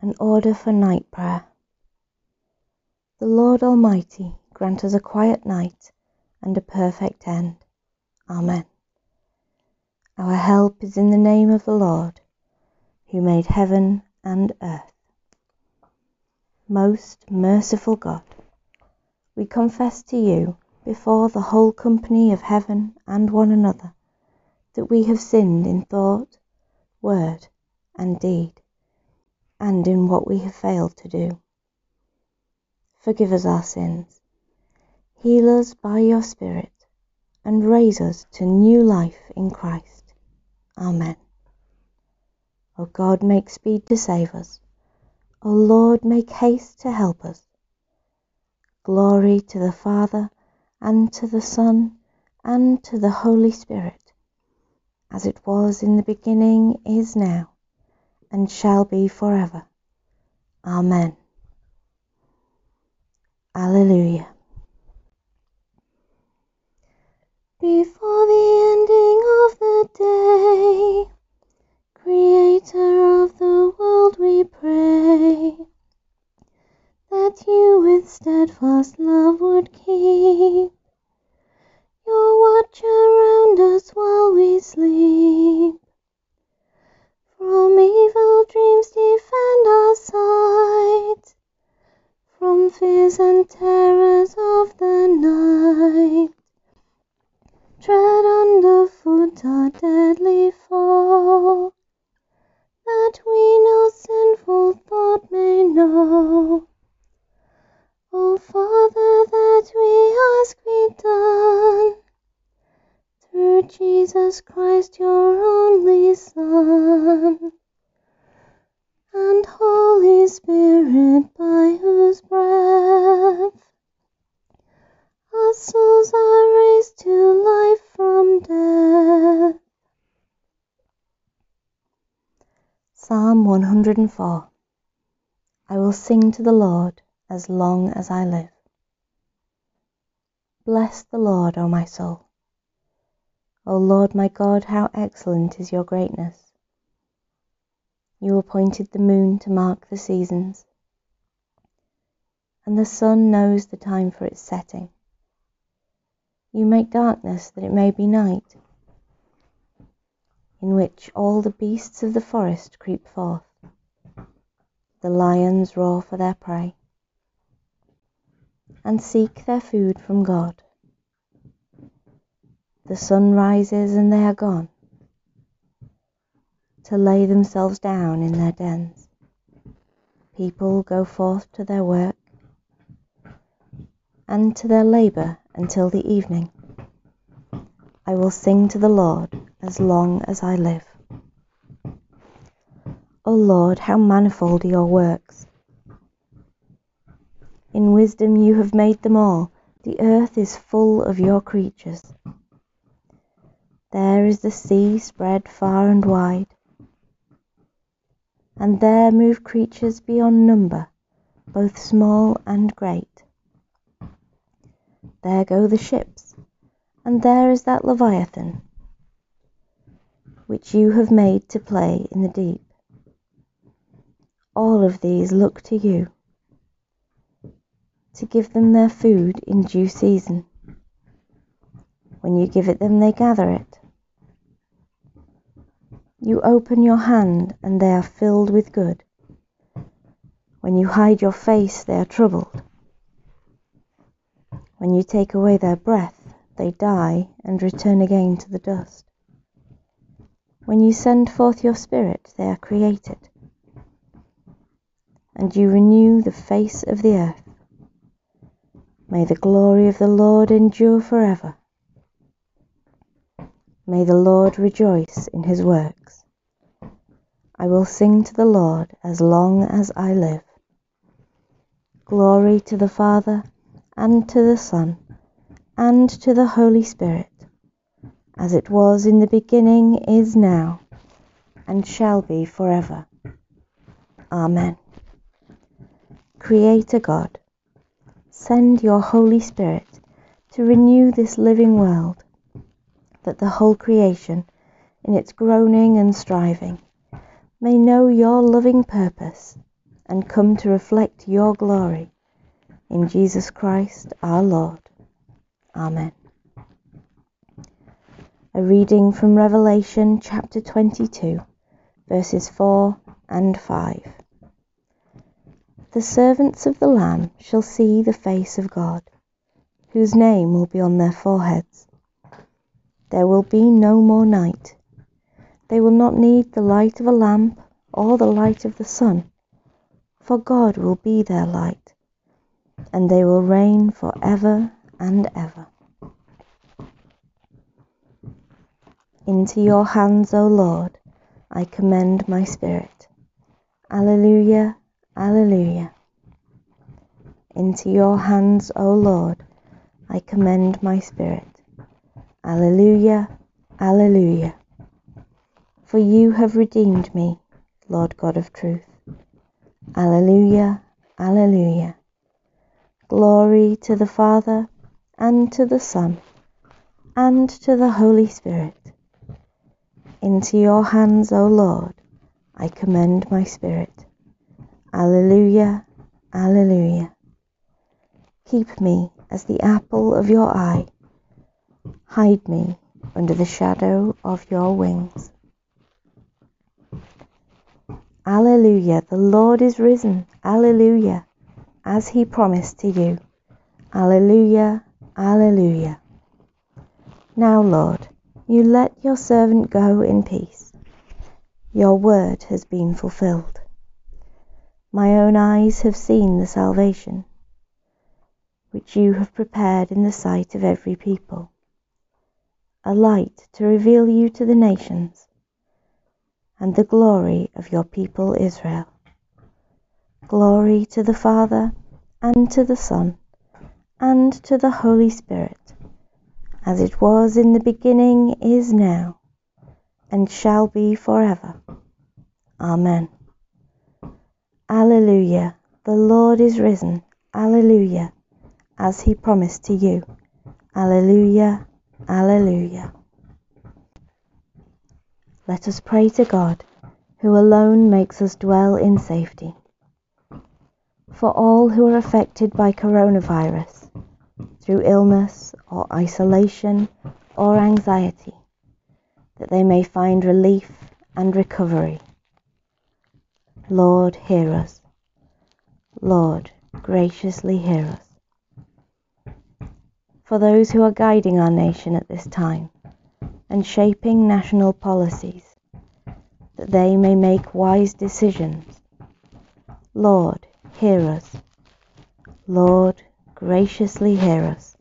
An Order for Night Prayer The Lord Almighty grant us a quiet night and a perfect end. Amen. Our help is in the name of the Lord, who made heaven and earth. Most merciful God, we confess to you before the whole company of heaven and one another that we have sinned in thought, word, and deed and in what we have failed to do. Forgive us our sins, heal us by your Spirit, and raise us to new life in Christ. Amen. O God, make speed to save us. O Lord, make haste to help us. Glory to the Father, and to the Son, and to the Holy Spirit, as it was in the beginning, is now and shall be forever. Amen. Alleluia. Before the ending of the day, Creator of the world, we pray that you with steadfast love would keep your watch souls are raised to life from death. Psalm 104 I will sing to the Lord as long as I live. Bless the Lord, O my soul. O Lord my God, how excellent is your greatness! You appointed the moon to mark the seasons, and the sun knows the time for its setting. You make darkness that it may be night, in which all the beasts of the forest creep forth. The lions roar for their prey, and seek their food from God. The sun rises and they are gone, to lay themselves down in their dens. People go forth to their work and to their labour until the evening. I will sing to the Lord as long as I live. O Lord, how manifold are your works! In wisdom you have made them all. The earth is full of your creatures. There is the sea spread far and wide, and there move creatures beyond number, both small and great. There go the ships, and there is that Leviathan, which you have made to play in the deep. All of these look to you, to give them their food in due season. When you give it them, they gather it. You open your hand, and they are filled with good. When you hide your face, they are troubled. When you take away their breath, they die and return again to the dust. When you send forth your Spirit, they are created, and you renew the face of the earth. May the glory of the Lord endure forever. May the Lord rejoice in his works. I will sing to the Lord as long as I live. Glory to the Father, and to the Son, and to the Holy Spirit, as it was in the beginning, is now, and shall be forever. Amen. Creator God, send your Holy Spirit to renew this living world that the whole creation, in its groaning and striving, may know your loving purpose and come to reflect your glory. In Jesus Christ our Lord. Amen. A reading from Revelation chapter 22, verses 4 and 5. The servants of the Lamb shall see the face of God, whose name will be on their foreheads. There will be no more night. They will not need the light of a lamp or the light of the sun, for God will be their light, and they will reign for ever and ever. Into your hands, O Lord, I commend my spirit. Alleluia, Alleluia. Into your hands, O Lord, I commend my spirit. Alleluia, Alleluia. For you have redeemed me, Lord God of truth. Alleluia, Alleluia. Glory to the Father, and to the Son, and to the Holy Spirit. Into your hands, O Lord, I commend my spirit. Alleluia, Alleluia. Keep me as the apple of your eye. Hide me under the shadow of your wings. Alleluia, the Lord is risen. Alleluia, as he promised to you. Alleluia, Alleluia. Now, Lord, you let your servant go in peace. Your word has been fulfilled. My own eyes have seen the salvation which you have prepared in the sight of every people, a light to reveal you to the nations, and the glory of your people Israel. Glory to the Father, and to the Son, and to the Holy Spirit, as it was in the beginning, is now, and shall be forever. Amen. Alleluia, the Lord is risen. Alleluia, as he promised to you. Alleluia, Alleluia. Let us pray to God, who alone makes us dwell in safety. For all who are affected by coronavirus, through illness or isolation or anxiety, that they may find relief and recovery Lord, hear us. Lord, graciously hear us. For those who are guiding our nation at this time and shaping national policies, that they may make wise decisions. Lord, hear us. Lord, graciously hear us.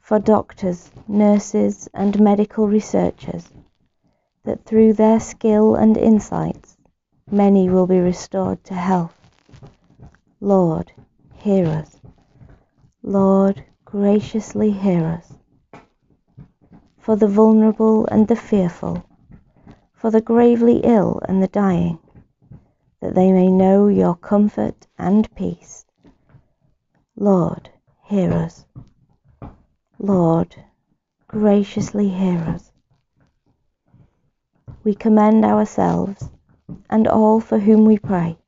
For doctors, nurses, and medical researchers, that through their skill and insights many will be restored to health. Lord, hear us. Lord, graciously hear us. For the vulnerable and the fearful, for the gravely ill and the dying, that they may know your comfort and peace. Lord, hear us. Lord, graciously hear us. We commend ourselves and all for whom we pray,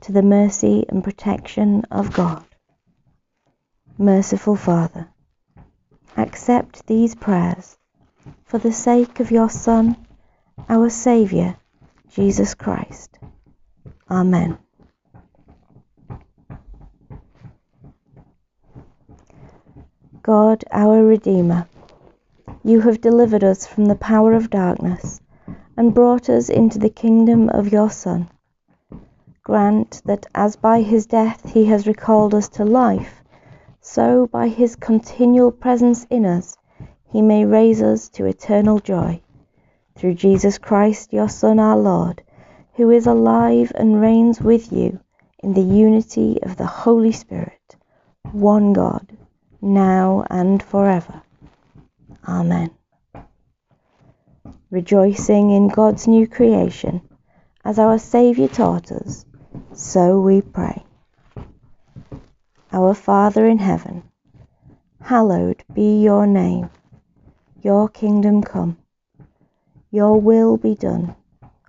to the mercy and protection of God. Merciful Father, accept these prayers for the sake of your Son, our Saviour, Jesus Christ. Amen. God, our Redeemer, you have delivered us from the power of darkness and brought us into the kingdom of your Son. Grant that as by his death he has recalled us to life, so by his continual presence in us he may raise us to eternal joy. Through Jesus Christ, your Son, our Lord, who is alive and reigns with you in the unity of the Holy Spirit, one God, now and forever. Amen rejoicing in God's new creation, as our Saviour taught us, so we pray. Our Father in heaven, hallowed be your name. Your kingdom come. Your will be done,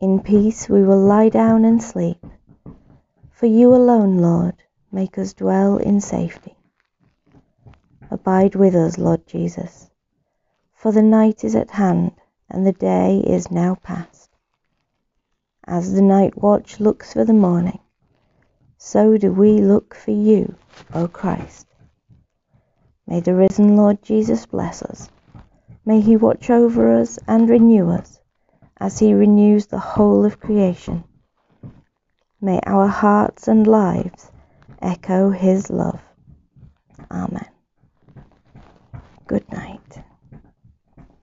In peace we will lie down and sleep, for you alone, Lord, make us dwell in safety. Abide with us, Lord Jesus, for the night is at hand and the day is now past. As the night watch looks for the morning, so do we look for you, O Christ. May the risen Lord Jesus bless us. May he watch over us and renew us as he renews the whole of creation. May our hearts and lives echo his love. Amen. Good night.